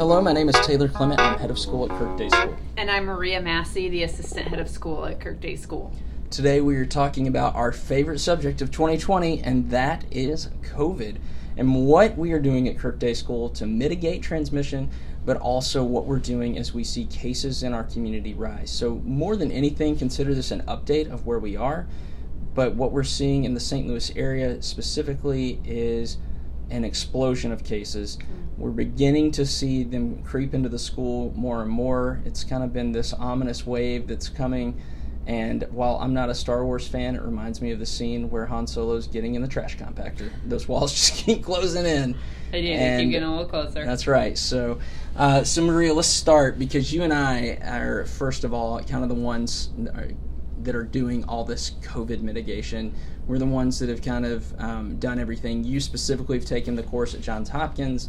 Hello, my name is Taylor Clement. I'm head of school at Kirk Day School. And I'm Maria Massey, the assistant head of school at Kirk Day School. Today we are talking about our favorite subject of 2020, and that is COVID, and what we are doing at Kirk Day School to mitigate transmission, but also what we're doing as we see cases in our community rise. So, more than anything, consider this an update of where we are, but what we're seeing in the St. Louis area specifically is an explosion of cases. We're beginning to see them creep into the school more and more. It's kind of been this ominous wave that's coming. And while I'm not a Star Wars fan, it reminds me of the scene where Han Solo's getting in the trash compactor. Those walls just keep closing in. I do. And keep getting a little closer. That's right. So, uh, so Maria, let's start because you and I are first of all kind of the ones that are doing all this COVID mitigation. We're the ones that have kind of um, done everything. You specifically have taken the course at Johns Hopkins,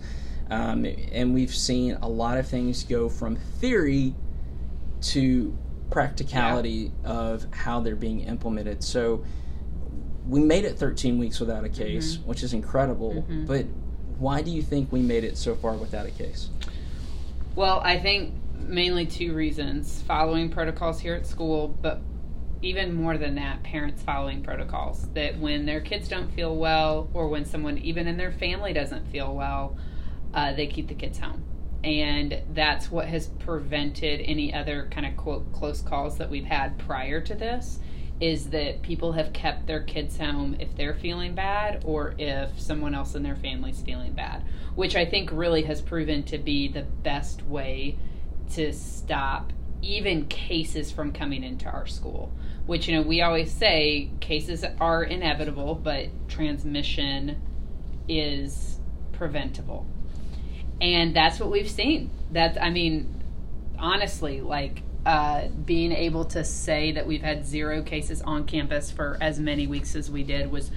um, and we've seen a lot of things go from theory to practicality yeah. of how they're being implemented. So we made it 13 weeks without a case, mm-hmm. which is incredible. Mm-hmm. But why do you think we made it so far without a case? Well, I think mainly two reasons following protocols here at school, but even more than that, parents following protocols. That when their kids don't feel well, or when someone even in their family doesn't feel well, uh, they keep the kids home. And that's what has prevented any other kind of quote close calls that we've had prior to this is that people have kept their kids home if they're feeling bad or if someone else in their family's feeling bad, which I think really has proven to be the best way to stop even cases from coming into our school which you know we always say cases are inevitable but transmission is preventable and that's what we've seen that i mean honestly like uh, being able to say that we've had zero cases on campus for as many weeks as we did was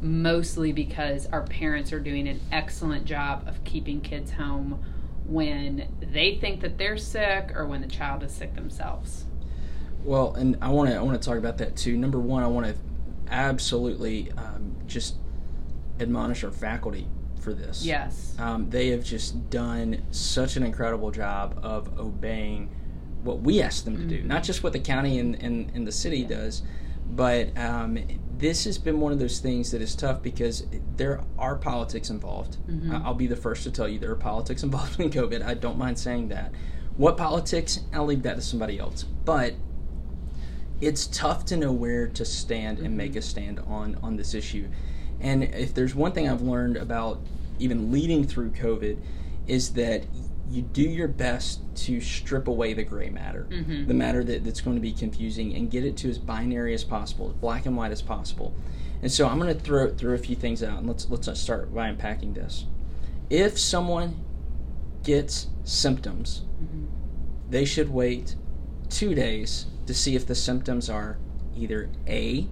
mostly because our parents are doing an excellent job of keeping kids home when they think that they're sick or when the child is sick themselves. Well, and I want to I want to talk about that too. Number one, I want to absolutely um, just admonish our faculty for this. Yes, um, they have just done such an incredible job of obeying what we ask them to mm-hmm. do, not just what the county and, and, and the city yeah. does, but um, this has been one of those things that is tough because there are politics involved. Mm-hmm. I'll be the first to tell you there are politics involved in COVID. I don't mind saying that. What politics? I'll leave that to somebody else. But it's tough to know where to stand and make mm-hmm. a stand on on this issue. And if there's one thing I've learned about even leading through COVID, is that you do your best to strip away the gray matter, mm-hmm. the matter that, that's going to be confusing, and get it to as binary as possible, as black and white as possible. And so I'm going to throw throw a few things out, and let's let's start by unpacking this. If someone gets symptoms, mm-hmm. they should wait two days to see if the symptoms are either a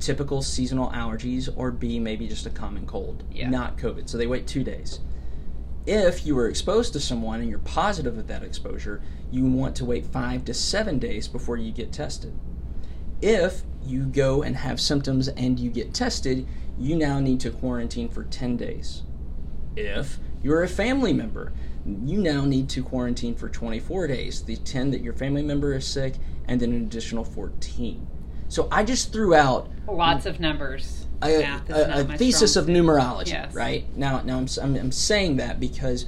typical seasonal allergies or b maybe just a common cold, yeah. not COVID. So they wait two days if you were exposed to someone and you're positive of that exposure, you want to wait five to seven days before you get tested. If you go and have symptoms and you get tested, you now need to quarantine for 10 days. If you're a family member, you now need to quarantine for 24 days. The 10 that your family member is sick, and then an additional 14. So I just threw out lots of numbers a, a, a thesis of numerology, yes. right? Now, now I'm, I'm, I'm saying that because,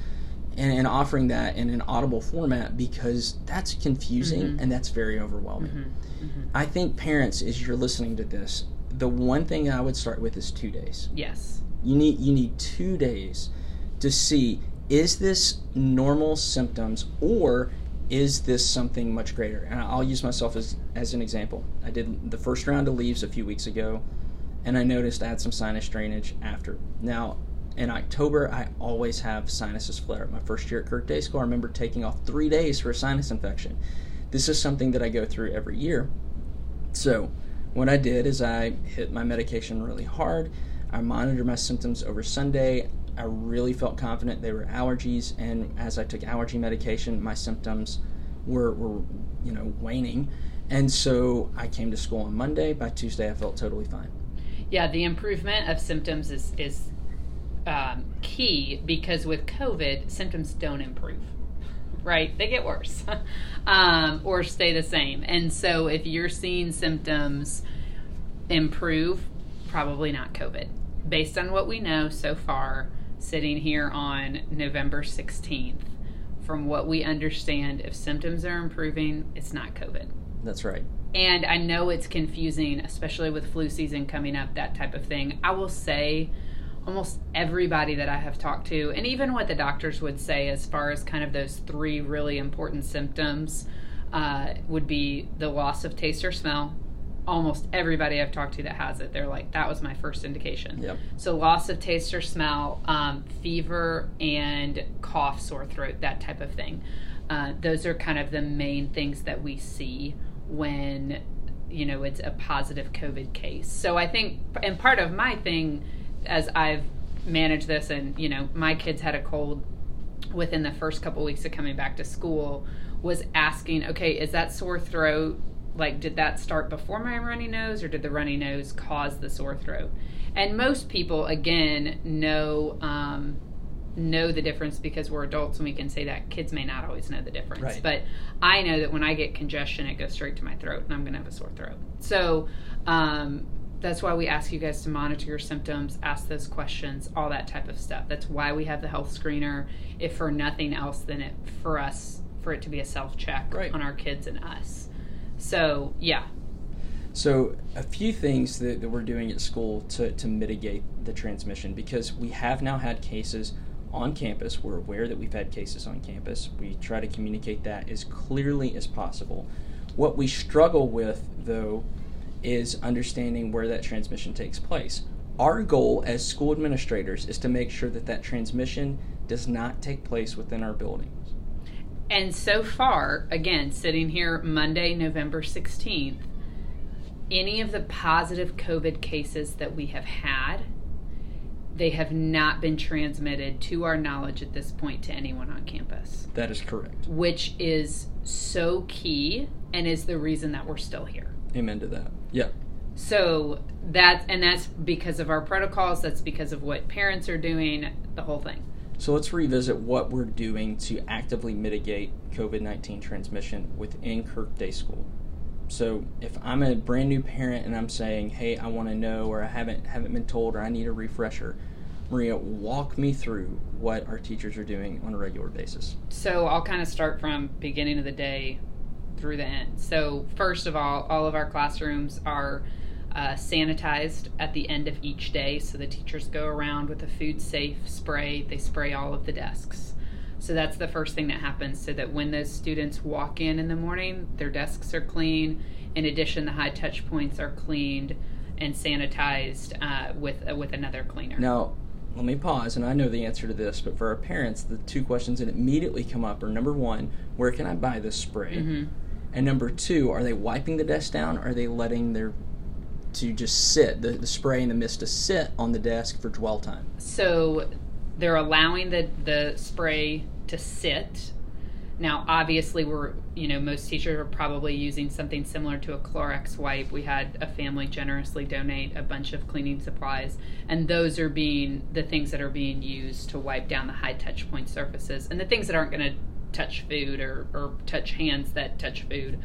and, and, offering that in an audible format because that's confusing mm-hmm. and that's very overwhelming. Mm-hmm. Mm-hmm. I think parents, as you're listening to this, the one thing I would start with is two days. Yes. You need you need two days to see is this normal symptoms or is this something much greater? And I'll use myself as as an example. I did the first round of leaves a few weeks ago and I noticed I had some sinus drainage after. Now, in October, I always have sinuses flare up. My first year at Kirk Day School, I remember taking off three days for a sinus infection. This is something that I go through every year. So, what I did is I hit my medication really hard. I monitored my symptoms over Sunday. I really felt confident they were allergies, and as I took allergy medication, my symptoms were, were you know, waning. And so I came to school on Monday. By Tuesday, I felt totally fine. Yeah, the improvement of symptoms is is um, key because with COVID, symptoms don't improve. right? They get worse um, or stay the same. And so if you're seeing symptoms improve, probably not COVID. Based on what we know so far, sitting here on November 16th, from what we understand, if symptoms are improving, it's not COVID. That's right. And I know it's confusing, especially with flu season coming up, that type of thing. I will say, almost everybody that I have talked to, and even what the doctors would say as far as kind of those three really important symptoms, uh, would be the loss of taste or smell. Almost everybody I've talked to that has it, they're like, that was my first indication. Yep. So, loss of taste or smell, um, fever, and cough, sore throat, that type of thing. Uh, those are kind of the main things that we see when you know it's a positive covid case so i think and part of my thing as i've managed this and you know my kids had a cold within the first couple weeks of coming back to school was asking okay is that sore throat like did that start before my runny nose or did the runny nose cause the sore throat? And most people again know um, know the difference because we're adults and we can say that kids may not always know the difference. Right. but i know that when i get congestion it goes straight to my throat and i'm going to have a sore throat. So um, that's why we ask you guys to monitor your symptoms ask those questions all that type of stuff. That's why we have the health screener if for nothing else than it for us for it to be a self check Right. on our kids and us so yeah So, a few things that, that we're doing at school to, to mitigate the transmission because we have now had cases on campus. We're aware that we've had cases on campus. We try to communicate that as clearly as possible. What we struggle with, though, is understanding where that transmission takes place. Our goal as school administrators is to make sure that that transmission does not take place within our buildings. And so far, again, sitting here Monday, November 16th, any of the positive COVID cases that we have had, they have not been transmitted to our knowledge at this point to anyone on campus, That is correct. which is so key and is the reason that we're still here. Amen to that. Yeah. So that's and that's because of our protocols, that's because of what parents are doing, the whole thing. So let's revisit what we're doing to actively mitigate COVID 19 transmission within Kirk Day School. So if I'm a brand new parent and I'm saying, hey, I want to know or I haven't, haven't been told or I need a refresher, Maria, walk me through what our teachers are doing on a regular basis. So I'll kind of start from beginning of the day through the end. So first of all, all of our classrooms are uh, sanitized at the end of each day. So the teachers go around with a food safe spray. They spray all of the desks. So that's the first thing that happens. So that when those students walk in in the morning, their desks are clean. In addition, the high touch points are cleaned and sanitized uh, with uh, with another cleaner. Now, let me pause, and I know the answer to this, but for our parents, the two questions that immediately come up are number one, where can I buy this spray? Mhm. And number two, are they wiping the desk down? Or are they letting their to just sit the, the spray and the mist to sit on the desk for dwell time? so they're allowing the the spray to sit. Now obviously we're you know most teachers are probably using something similar to a Clorox wipe. We had a family generously donate a bunch of cleaning supplies and those are being the things that are being used to wipe down the high touch point surfaces and the things that aren't going to touch food or, or touch hands that touch food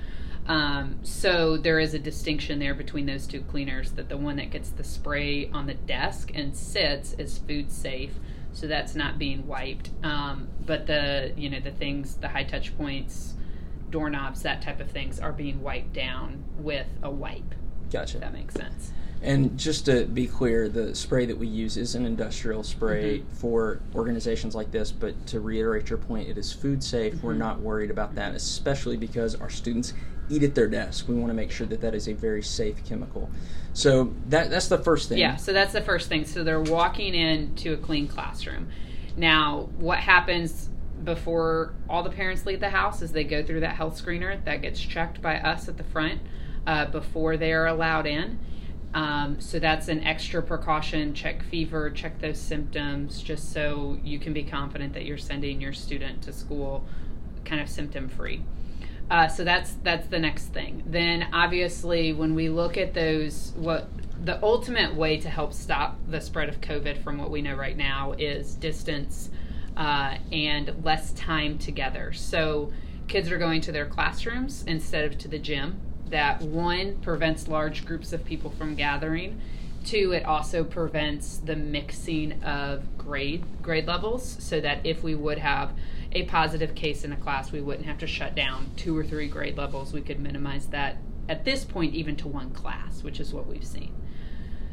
um, so there is a distinction there between those two cleaners. That the one that gets the spray on the desk and sits is food safe, so that's not being wiped. Um, but the you know the things, the high touch points, doorknobs, that type of things are being wiped down with a wipe. Gotcha. That makes sense. And just to be clear, the spray that we use is an industrial spray Mm-hmm. for organizations like this. But to reiterate your point, it is food safe. We're Mm-hmm. not worried about that, especially because our students eat at their desk. We want to make sure that that is a very safe chemical. So that that's the first thing. Yeah, so that's the first thing. So they're walking into a clean classroom. Now, what happens before all the parents leave the house is they go through that health screener that gets checked by us at the front uh, before they are allowed in. Um, so that's an extra precaution. Check fever, check those symptoms, just so you can be confident that you're sending your student to school kind of symptom free. Uh, so that's that's the next thing. Then obviously, when we look at those, what the ultimate way to help stop the spread of COVID from what we know right now is distance uh, and less time together. So kids are going to their classrooms instead of to the gym. That one prevents large groups of people from gathering. Two, it also prevents the mixing of grade grade levels, so that if we would have a positive case in a class, we wouldn't have to shut down two or three grade levels. We could minimize that at this point even to one class, which is what we've seen.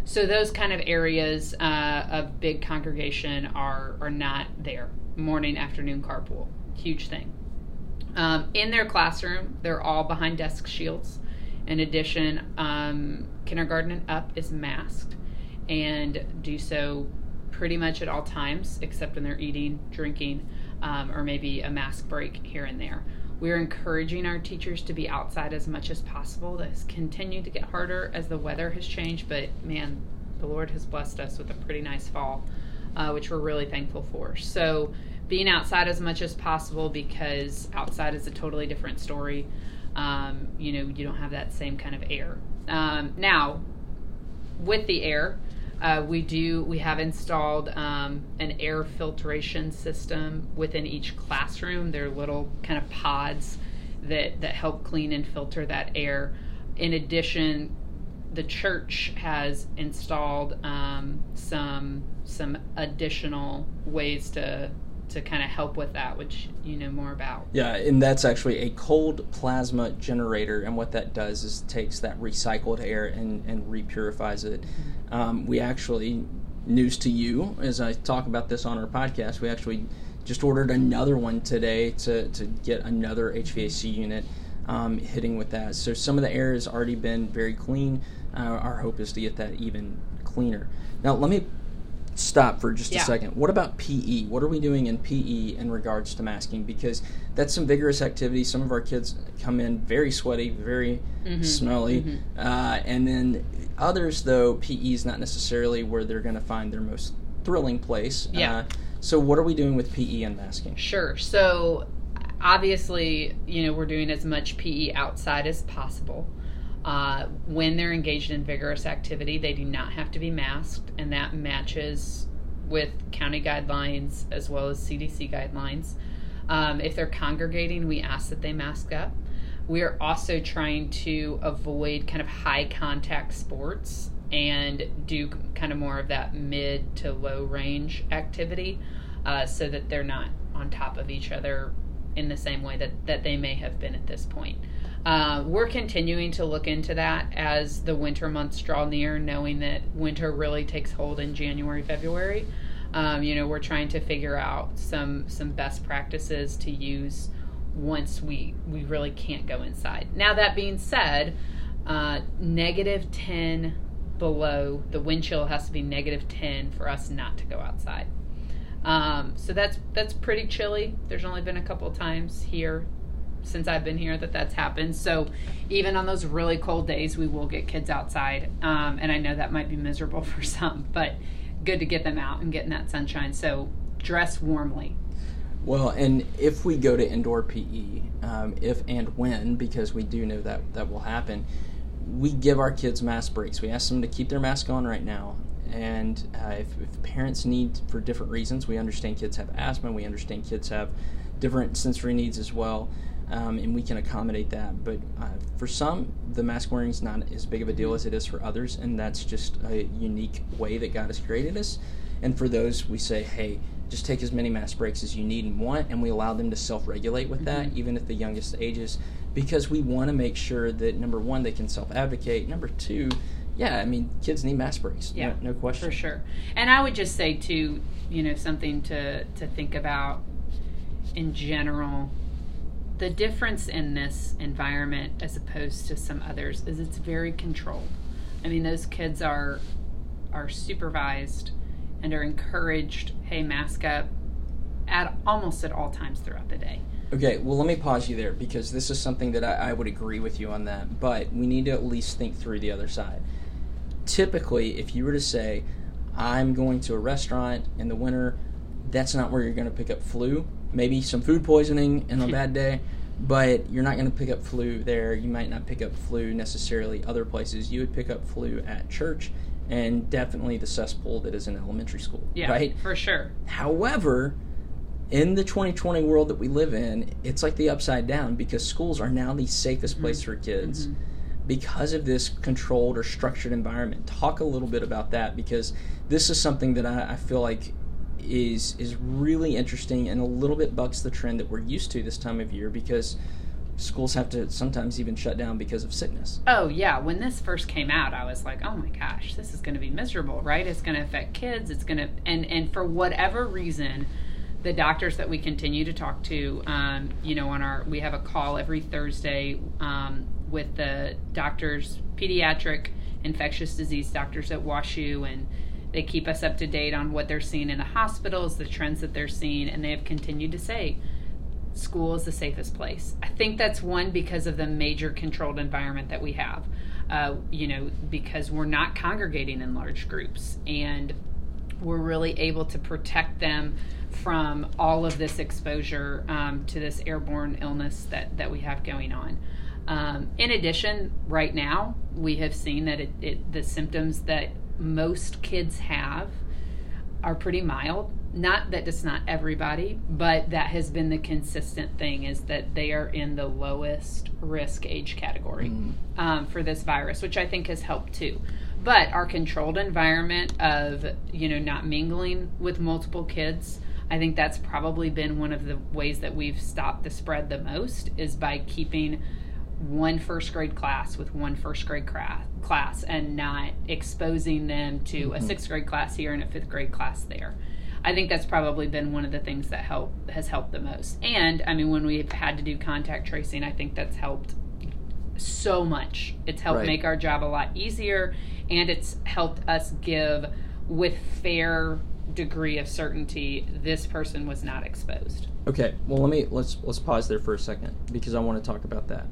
So those kind of areas uh, of big congregation are are not there. Morning, afternoon carpool, huge thing. Um, in their classroom, they're all behind desk shields. In addition, um, kindergarten and up is masked and do so pretty much at all times, except when they're eating, drinking, um, or maybe a mask break here and there. We're encouraging our teachers to be outside as much as possible. That's continued to get harder as the weather has changed, but man, the Lord has blessed us with a pretty nice fall, uh, which we're really thankful for. So, being outside as much as possible because outside is a totally different story. Um, you know, you don't have that same kind of air. Um, now, with the air, uh, we do we have installed um, an air filtration system within each classroom. They're little kind of pods that that help clean and filter that air. In addition, the church has installed um, some some additional ways to to kind of help with that, which you know more about. Yeah, and that's actually a cold plasma generator, and what that does is takes that recycled air and, and repurifies it. Mm-hmm. Um, we actually, news to you, as I talk about this on our podcast, we actually just ordered another one today to, to get another HVAC unit um, hitting with that. So some of the air has already been very clean. Uh, our hope is to get that even cleaner. Now, let me stop for just yeah. a second. What about PE? What are we doing in PE in regards to masking? Because that's some vigorous activity. Some of our kids come in very sweaty, very mm-hmm. smelly, mm-hmm. Uh, and then others, though, PE is not necessarily where they're going to find their most thrilling place. Yeah. Uh, so, what are we doing with PE and masking? Sure. So, obviously, you know, we're doing as much PE outside as possible. Uh, when they're engaged in vigorous activity, they do not have to be masked, and that matches with county guidelines as well as CDC guidelines. Um, if they're congregating, we ask that they mask up. We are also trying to avoid kind of high contact sports and do kind of more of that mid to low range activity uh, so that they're not on top of each other in the same way that, that they may have been at this point. Uh, we're continuing to look into that as the winter months draw near, knowing that winter really takes hold in January, February. Um, you know, we're trying to figure out some some best practices to use once we we really can't go inside. Now that being said, uh, negative ten below the wind chill has to be negative ten for us not to go outside. Um, so that's that's pretty chilly. There's only been a couple times here since I've been here that that's happened. So even on those really cold days, we will get kids outside. Um, and I know that might be miserable for some, but good to get them out and get in that sunshine. So dress warmly. Well, and if we go to indoor PE, um, if and when, because we do know that that will happen, we give our kids mask breaks. We ask them to keep their mask on right now. And uh, if, if parents need for different reasons, we understand kids have asthma, we understand kids have different sensory needs as well um, and we can accommodate that. But uh, for some, the mask wearing is not as big of a deal as it is for others, and that's just a unique way that God has created us. And for those, we say, hey, just take as many mass breaks as you need and want, and we allow them to self regulate with that, mm-hmm. even at the youngest ages, because we want to make sure that number one, they can self advocate. Number two, yeah, I mean, kids need mass breaks. Yeah, no, no question. For sure. And I would just say, too, you know, something to, to think about in general the difference in this environment as opposed to some others is it's very controlled. I mean, those kids are are supervised and are encouraged, hey, mask up at almost at all times throughout the day. Okay, well, let me pause you there because this is something that I, I would agree with you on that, but we need to at least think through the other side. Typically, if you were to say, I'm going to a restaurant in the winter, that's not where you're going to pick up flu maybe some food poisoning and a bad day, but you're not going to pick up flu there. You might not pick up flu necessarily other places. You would pick up flu at church and definitely the cesspool that is in elementary school. Yeah, right? For sure. However, in the 2020 world that we live in, it's like the upside down because schools are now the safest Mm-hmm. place for kids because of this controlled or structured environment. Talk a little bit about that because this is something that I, I feel like is is really interesting and a little bit bucks the trend that we're used to this time of year because schools have to sometimes even shut down because of sickness. Oh yeah, when this first came out, I was like, "Oh my gosh, this is going to be miserable, right? It's going to affect kids. It's going to and and for whatever reason, the doctors that we continue to talk to, um, you know, on our we have a call every Thursday um, with the doctors, pediatric infectious disease doctors at WashU, and they keep us up to date on what they're seeing in the hospitals, the trends that they're seeing, and they have continued to say school is the safest place. I think that's one because of the major controlled environment that we have. Uh, you know, because we're not congregating in large groups and we're really able to protect them from all of this exposure um, to this airborne illness that, that we have going on. Um, in addition, right now, we have seen that it, it, the symptoms that most kids have are pretty mild. Not that it's not everybody, but that has been the consistent thing is that they are in the lowest risk age category um, for this virus, which I think has helped too. But our controlled environment of you know not mingling with multiple kids, I think that's probably been one of the ways that we've stopped the spread the most is by keeping one first grade class with one first grade cra- class and not exposing them to a sixth grade class here and a fifth grade class there. I think that's probably been one of the things that help has helped the most. And I mean, when we've had to do contact tracing, I think that's helped so much. It's helped Right. make our job a lot easier, and it's helped us give with fair degree of certainty this person was not exposed. Okay, well let me let's let's pause there for a second because I want to talk about that.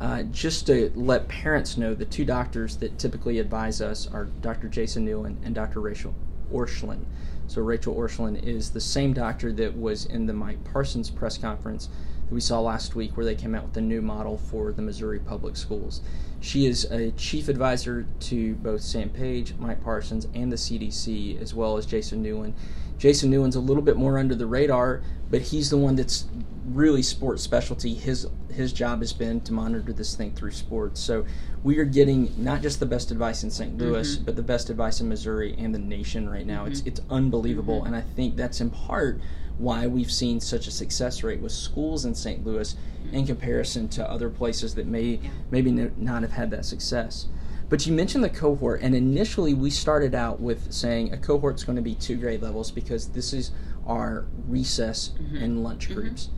Uh, just to let parents know, the two doctors that typically advise us are Dr. Jason Newland and Dr. Rachel Orscheln. So Rachel Orscheln is the same doctor that was in the Mike Parsons press conference that we saw last week, where they came out with a new model for the Missouri public schools. She is a chief advisor to both Sam Page, Mike Parsons, and the CDC, as well as Jason Newland. Jason Newland's a little bit more under the radar, but he's the one that's really sports specialty. His his job has been to monitor this thing through sports. So we are getting not just the best advice in St. Louis, mm-hmm. but the best advice in Missouri and the nation right now. It's mm-hmm. it's unbelievable, mm-hmm. and I think that's in part why we've seen such a success rate with schools in St. Louis in comparison to other places that may maybe no, not have had that success. But you mentioned the cohort, and initially we started out with saying a cohort's going to be two grade levels because this is our recess and lunch groups.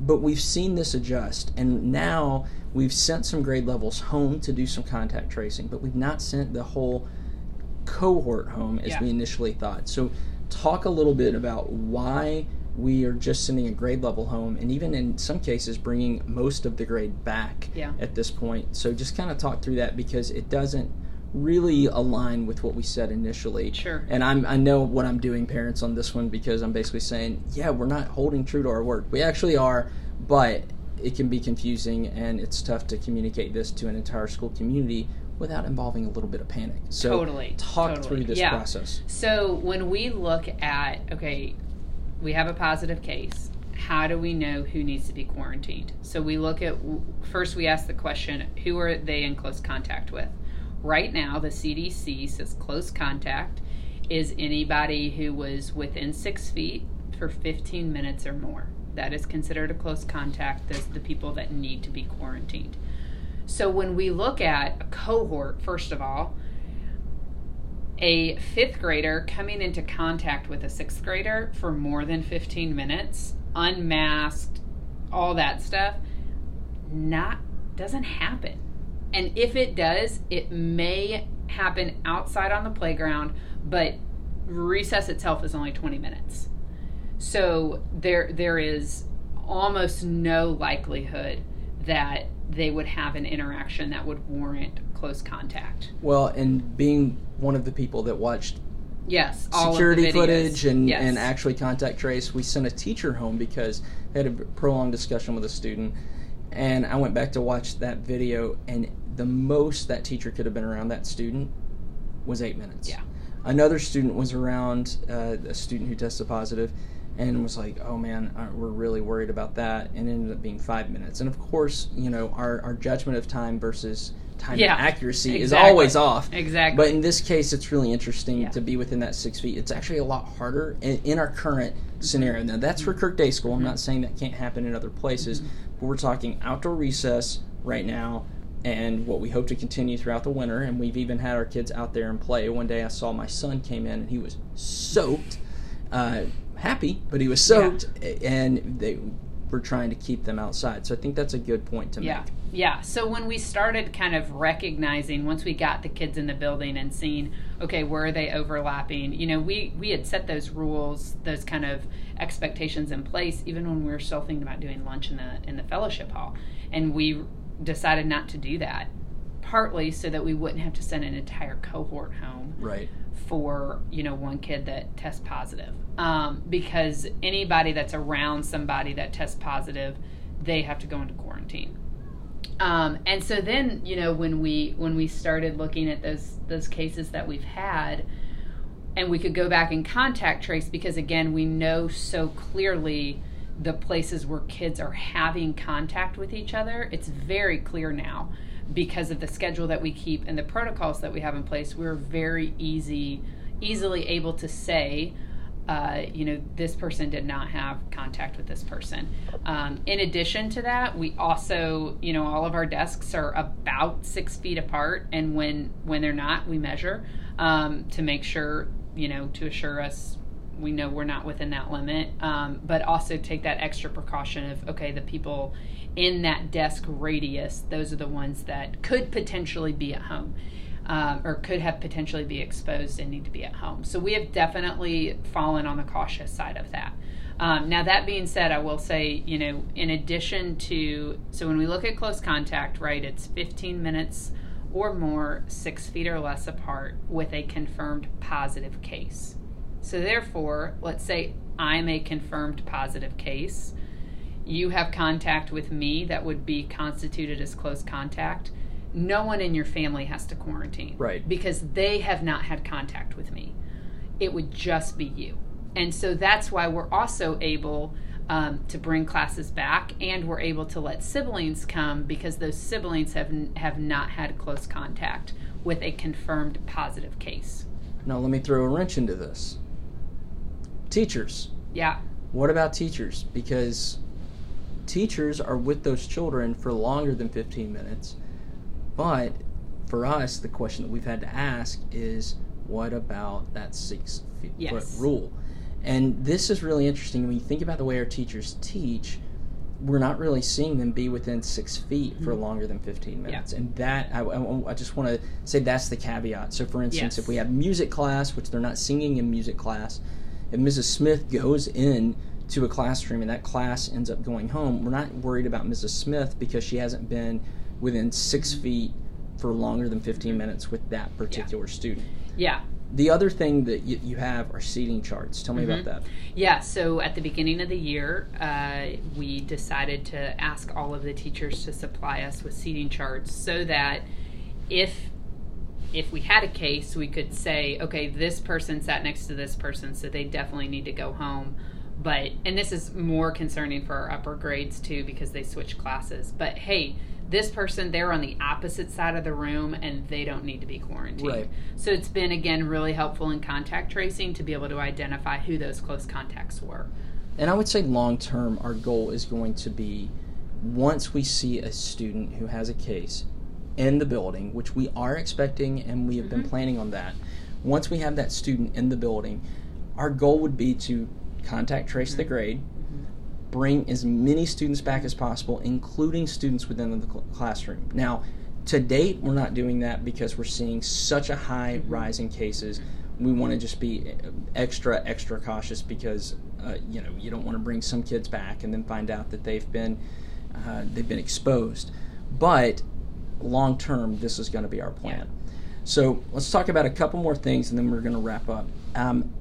But we've seen this adjust, and now we've sent some grade levels home to do some contact tracing, but we've not sent the whole cohort home as Yeah. we initially thought. So, talk a little bit about why we are just sending a grade level home, and even in some cases, bringing most of the grade back Yeah. at this point. So, just kind of talk through that because it doesn't really align with what we said initially. Sure. And I'm I know what I'm doing, parents, on this one because I'm basically saying, yeah, we're not holding true to our word. We actually are, but it can be confusing and it's tough to communicate this to an entire school community without involving a little bit of panic. So Totally, talk totally. through this Yeah. process. So when we look at okay, we have a positive case. How do we know who needs to be quarantined? So we look at first we ask the question, who are they in close contact with? Right now, the CDC says close contact is anybody who was within six feet for 15 minutes or more. That is considered a close contact. Those the people that need to be quarantined. So when we look at a cohort, first of all, a fifth grader coming into contact with a sixth grader for more than 15 minutes, unmasked, all that stuff, not doesn't happen. And if it does, it may happen outside on the playground, but recess itself is only 20 minutes. So there there is almost no likelihood that they would have an interaction that would warrant close contact. Well, and being one of the people that watched Yes, security footage and, yes. and actually contact trace. We sent a teacher home because they had a prolonged discussion with a student. And I went back to watch that video, and the most that teacher could have been around that student was eight minutes. Yeah. Another student was around uh, a student who tested positive, and was like, "Oh man, uh, we're really worried about that," and it ended up being five minutes. And of course, you know, our our judgment of time versus time Yeah, accuracy is always off. Exactly. But in this case, it's really interesting Yeah. to be within that six feet. It's actually a lot harder in, in our current scenario. Now, that's for Kirk Day School. I'm not saying that can't happen in other places, but we're talking outdoor recess right now and what we hope to continue throughout the winter. And we've even had our kids out there and play. One day I saw my son came in and he was soaked, uh, happy, but he was soaked, and they were trying to keep them outside. So I think that's a good point to Yeah. make. Yeah. So when we started kind of recognizing once we got the kids in the building and seeing, okay, where are they overlapping? You know, we we had set those rules, those kind of expectations in place even when we were still thinking about doing lunch in the in the fellowship hall. And we decided not to do that. Partly so that we wouldn't have to send an entire cohort home Right. For you know one kid that tests positive. Um, because anybody that's around somebody that tests positive they have to go into quarantine. Um, and so then you know when we when we started looking at those those cases that we've had and we could go back and contact trace because again we know so clearly the places where kids are having contact with each other it's very clear now because of the schedule that we keep and the protocols that we have in place we're very easy easily able to say uh, you know this person did not have contact with this person. Um, in addition to that we also you know all of our desks are about six feet apart and when when they're not we measure um, to make sure you know to assure us we know we're not within that limit um, but also take that extra precaution of okay the people in that desk radius those are the ones that could potentially be at home um, or could have potentially be exposed and need to be at home. So we have definitely fallen on the cautious side of that. Um, now that being said, I will say, you know, in addition to so when we look at close contact, right, it's 15 minutes or more, six feet or less apart, with a confirmed positive case. So therefore, let's say I'm a confirmed positive case. You have contact with me that would be constituted as close contact no one in your family has to quarantine. Right. Because they have not had contact with me. It would just be you. And so that's why we're also able um, to bring classes back and we're able to let siblings come because those siblings have, have not had close contact with a confirmed positive case. Now, let me throw a wrench into this. Teachers. Yeah. What about teachers? Because teachers are with those children for longer than 15 minutes. But for us, the question that we've had to ask is what about that six feet Yes. foot rule? And this is really interesting. When you think about the way our teachers teach, we're not really seeing them be within six feet for mm-hmm. longer than 15 minutes. And that, I, I, I just want to say that's the caveat. So, for instance, Yes. if we have music class, which they're not singing in music class, if Mrs. Smith goes in to a classroom and that class ends up going home, we're not worried about Mrs. Smith because she hasn't been within six feet for longer than 15 minutes with that particular student. Yeah. The other thing that you, you have are seating charts. Tell me about that. Yeah, so at the beginning of the year, uh, we decided to ask all of the teachers to supply us with seating charts so that if if we had a case, we could say, okay, this person sat next to this person, so they definitely need to go home. But and this is more concerning for our upper grades too because they switch classes. But hey, this person they're on the opposite side of the room and they don't need to be quarantined. Right. So it's been again really helpful in contact tracing to be able to identify who those close contacts were. And I would say long term, our goal is going to be once we see a student who has a case in the building, which we are expecting and we have been planning on that, once we have that student in the building, our goal would be to contact trace the grade, bring as many students back as possible, including students within the cl- classroom. Now, to date, we're not doing that because we're seeing such a high rise in cases. We want to just be uh, extra, extra cautious because uh, you know you don't want to bring some kids back and then find out that they've been uh, they've been exposed. But long term, this is going to be our plan. So let's talk about a couple more things and then we're going to wrap up. Um,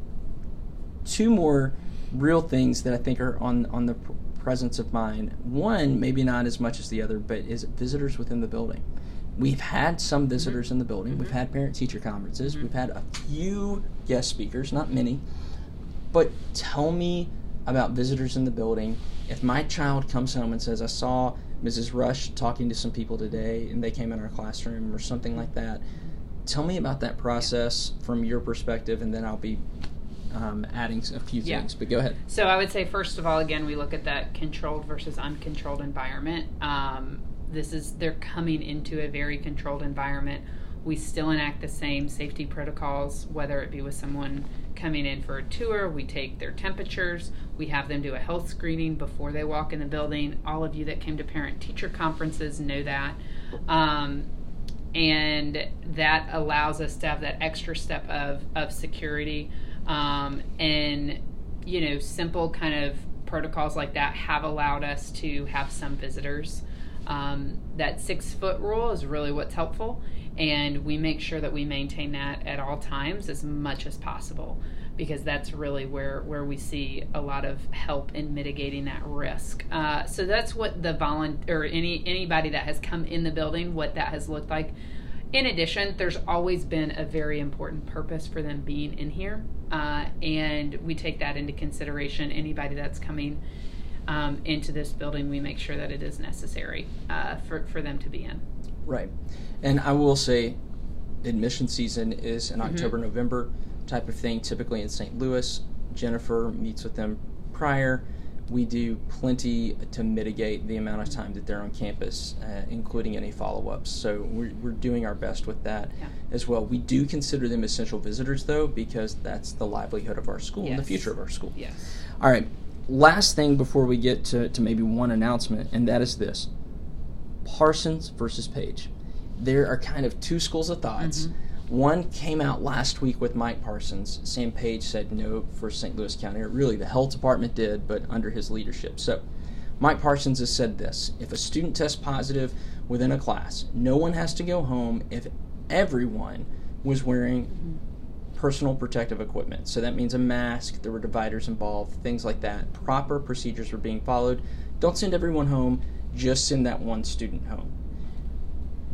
two more real things that I think are on on the pr- presence of mind. One, maybe not as much as the other, but is visitors within the building. We've had some mm-hmm. visitors in the building. We've mm-hmm. had parent teacher conferences. Mm-hmm. We've had a few guest speakers, not many. But tell me about visitors in the building. If my child comes home and says, I saw Mrs. Rush talking to some people today and they came in our classroom or something like that, tell me about that process from your perspective, and then I'll be um, adding a few Yeah. things. But go ahead. So I would say first of all, again, we look at that controlled versus uncontrolled environment. Um, this is they're coming into a very controlled environment. We still enact the same safety protocols, whether it be with someone coming in for a tour. We take their temperatures. We have them do a health screening before they walk in the building. All of you that came to parent teacher conferences know that. Um, and that allows us to have that extra step of, of security um, and you know simple kind of protocols like that have allowed us to have some visitors um, that six foot rule is really what's helpful and we make sure that we maintain that at all times as much as possible because that's really where where we see a lot of help in mitigating that risk. Uh, so that's what the volunteer or any anybody that has come in the building, what that has looked like. In addition, there's always been a very important purpose for them being in here, uh, and we take that into consideration. Anybody that's coming um, into this building, we make sure that it is necessary uh, for for them to be in. Right. And I will say, admission season is in October, November type of thing, typically in St. Louis. Jennifer meets with them prior. We do plenty to mitigate the amount of time that they're on campus, uh, including any follow ups. So we're, we're doing our best with that Yeah. as well. We do consider them essential visitors, though, because that's the livelihood of our school and the future of our school. Yes. All right. Last thing before we get to, to maybe one announcement, and that is this Parsons versus Page. There are kind of two schools of thoughts. Mm-hmm. One came out last week with Mike Parsons. Sam Page said no for St. Louis County, or really the health department did, but under his leadership. So, Mike Parsons has said this if a student tests positive within a class, no one has to go home if everyone was wearing mm-hmm. personal protective equipment. So that means a mask, there were dividers involved, things like that. Proper procedures were being followed. Don't send everyone home, just send that one student home.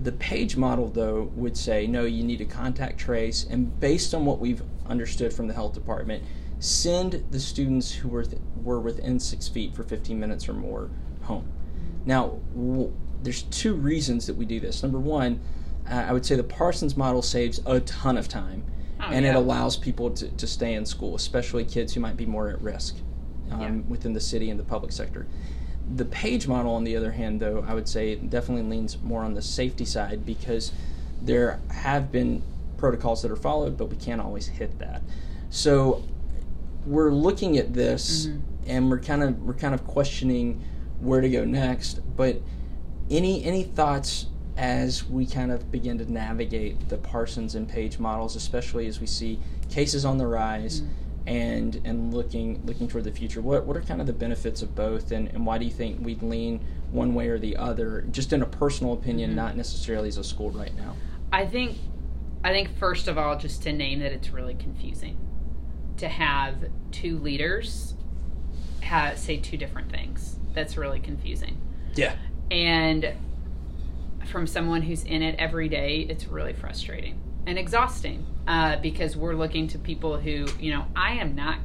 The page model, though, would say no, you need to contact trace, and based on what we've understood from the health department, send the students who were, th- were within six feet for 15 minutes or more home. Now, w- there's two reasons that we do this. Number one, uh, I would say the Parsons model saves a ton of time, Oh, and it allows people to, to stay in school, especially kids who might be more at risk um, Yeah. within the city and the public sector. The page model, on the other hand, though, I would say definitely leans more on the safety side because there have been protocols that are followed, but we can't always hit that. So we're looking at this Mm-hmm. and we're kind of we're kind of questioning where to go next. But any any thoughts as we kind of begin to navigate the Parsons and Page models, especially as we see cases on the rise and and looking looking toward the future? What what are kind of the benefits of both, and, and why do you think we'd lean one way or the other? Just in a personal opinion, mm-hmm. not necessarily as a school right now. I think I think first of all, just to name that it's really confusing to have two leaders ha say two different things. That's really confusing. Yeah. And from someone who's in it every day, it's really frustrating and exhausting uh, because we're looking to people who, you know, I am not.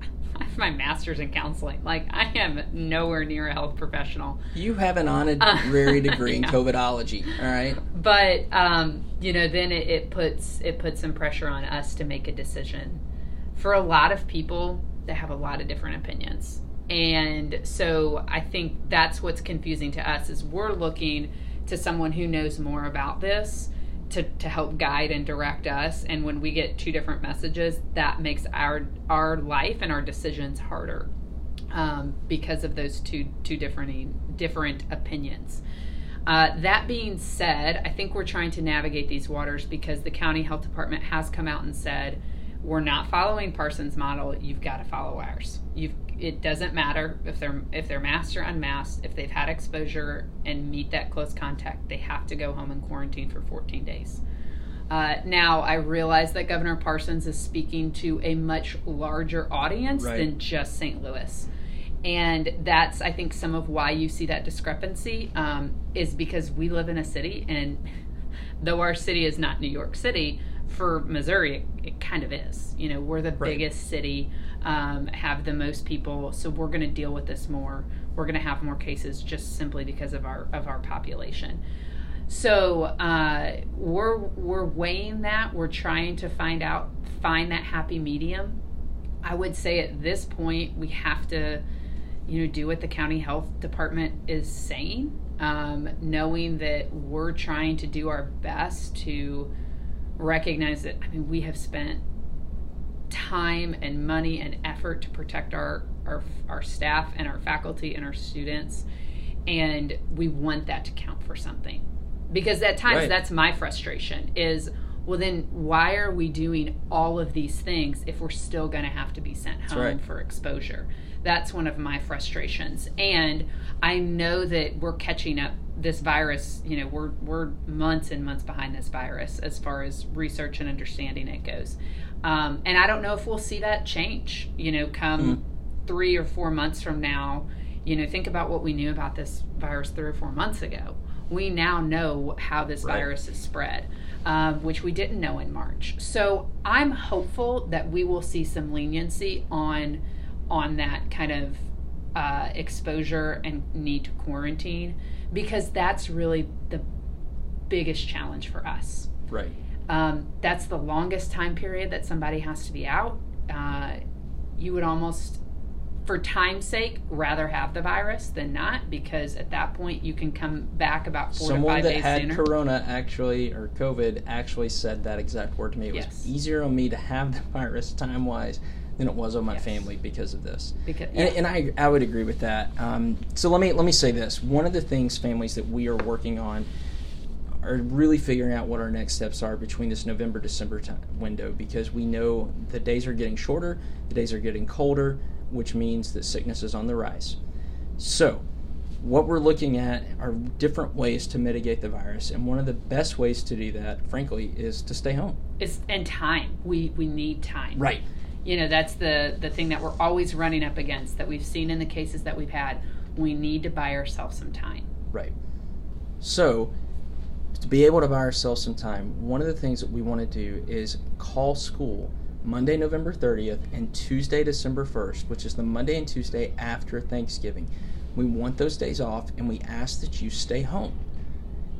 I have my master's in counseling. Like I am nowhere near a health professional. You have an honorary degree in. COVIDology, all right? but um, you know then it, it puts it puts some pressure on us to make a decision for a lot of people that have a lot of different opinions and so i think that's what's confusing to us is we're looking to someone who knows more about this to, to help guide and direct us and when we get two different messages that makes our our life and our decisions harder um, because of those two two different different opinions uh, that being said, I think we're trying to navigate these waters because the county health department has come out and said we're not following Parsons' model. You've got to follow ours. You've it doesn't matter if they're if they're masked or unmasked. If they've had exposure and meet that close contact, they have to go home and quarantine for 14 days. Uh, now, I realize that Governor Parsons is speaking to a much larger audience Right. than just St. Louis and that's i think some of why you see that discrepancy um, is because we live in a city and though our city is not new york city for Missouri, it, it kind of is. You know, we're the Right. biggest city, um, have the most people, so we're going to deal with this more. We're going to have more cases just simply because of our of our population. So uh, we're we're weighing that. We're trying to find out find that happy medium. I would say at this point we have to, you know, do what the county health department is saying, um, knowing that we're trying to do our best to recognize that. I mean, we have spent time and money and effort to protect our our, our staff and our faculty and our students, and we want that to count for something. Because at times Right. that's my frustration is well then why are we doing all of these things if we're still going to have to be sent home right. for exposure that's one of my frustrations and i know that we're catching up this virus you know we're we're months and months behind this virus as far as research and understanding it goes um, and i don't know if we'll see that change you know come three or four months from now. You know think about what we knew about this virus three or four months ago. We now know how this Right. virus is spread um, which we didn't know in march. So i'm hopeful that we will see some leniency on on that kind of uh, exposure and need to quarantine because that's really the biggest challenge for us. Right. Um, that's the longest time period that somebody has to be out. Uh, you would almost, for time's sake, rather have the virus than not because at that point you can come back about four to Someone five that days had corona actually, or COVID, actually said that exact word to me. It Yes. was easier on me to have the virus time wise than it was on my Yes. family because of this. because, And, and I, I would agree with that. Um, so let me let me say this: one of the things families that we are working on are really figuring out what our next steps are between this November December time window because we know the days are getting shorter, the days are getting colder, which means that sickness is on the rise. So, what we're looking at are different ways to mitigate the virus, and one of the best ways to do that, frankly, is to stay home. it's and time. We we need time. Right. You know that's the the thing that we're always running up against that we've seen in the cases that we've had. We need to buy ourselves some time. Right. So, to be able to buy ourselves some time, one of the things that we want to do is call school Monday, November 30th, and Tuesday, December 1st, which is the Monday and Tuesday after Thanksgiving. We want those days off, and we ask that you stay home.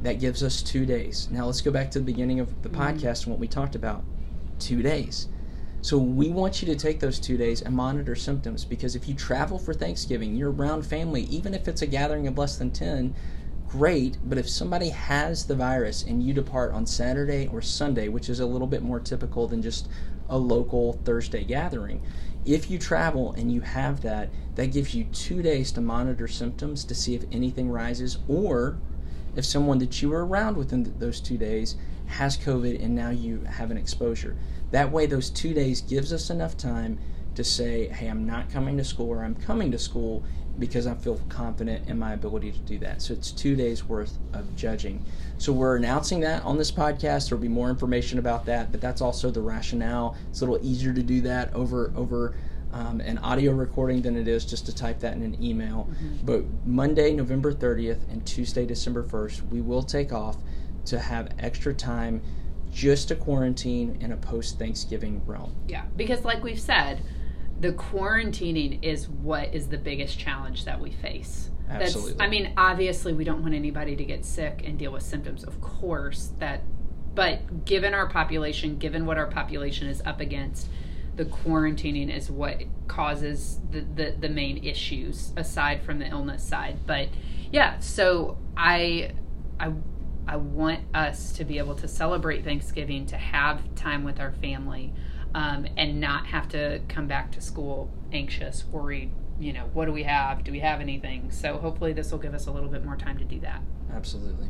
That gives us two days. Now, let's go back to the beginning of the mm-hmm. podcast and what we talked about two days. So, we want you to take those two days and monitor symptoms because if you travel for Thanksgiving, you're around family, even if it's a gathering of less than 10, great. But if somebody has the virus and you depart on Saturday or Sunday, which is a little bit more typical than just a local Thursday gathering, if you travel and you have that, that gives you two days to monitor symptoms to see if anything rises or if someone that you were around within th- those two days has COVID and now you have an exposure. That way, those two days gives us enough time to say, hey, I'm not coming to school or I'm coming to school because I feel confident in my ability to do that. So it's two days worth of judging. So we're announcing that on this podcast. There'll be more information about that, but that's also the rationale. It's a little easier to do that over over um, an audio recording than it is just to type that in an email. But Monday, November 30th, and Tuesday, December 1st, we will take off to have extra time just to quarantine in a post Thanksgiving realm. Yeah, because like we've said, the quarantining is what is the biggest challenge that we face. Absolutely. That's, I mean, obviously, we don't want anybody to get sick and deal with symptoms. Of course, that. But given our population, given what our population is up against, the quarantining is what causes the, the, the main issues aside from the illness side. But yeah, so I I I want us to be able to celebrate Thanksgiving, to have time with our family, um, and not have to come back to school anxious, worried. You know, what do we have? Do we have anything? So hopefully, this will give us a little bit more time to do that. Absolutely.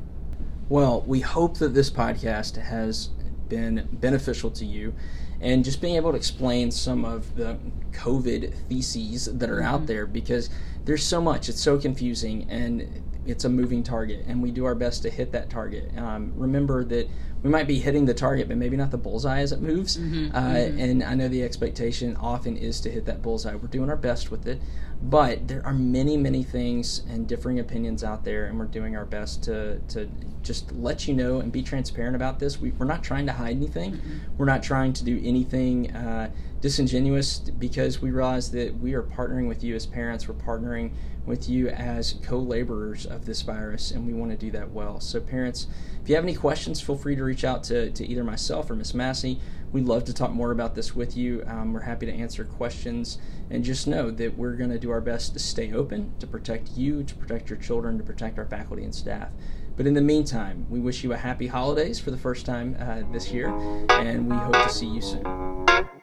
Well, we hope that this podcast has been beneficial to you and just being able to explain some of the COVID theses that are out there because there's so much. It's so confusing and it's a moving target, and we do our best to hit that target. Um, remember that we might be hitting the target, but maybe not the bullseye as it moves. Uh, And I know the expectation often is to hit that bullseye. We're doing our best with it, But there are many, many things and differing opinions out there, and we're doing our best to, to just let you know and be transparent about this. We, are not trying to hide anything. Mm-hmm. We're not trying to do anything uh, disingenuous because we realize that we are partnering with you as parents. We're partnering with you as co laborers of this virus, and we want to do that well. So, parents, if you have any questions, feel free to reach out to, to either myself or Miss Massey. We'd love to talk more about this with you. Um, we're happy to answer questions. And just know that we're going to do our best to stay open, to protect you, to protect your children, to protect our faculty and staff. But in the meantime, we wish you a happy holidays for the first time uh, this year, and we hope to see you soon.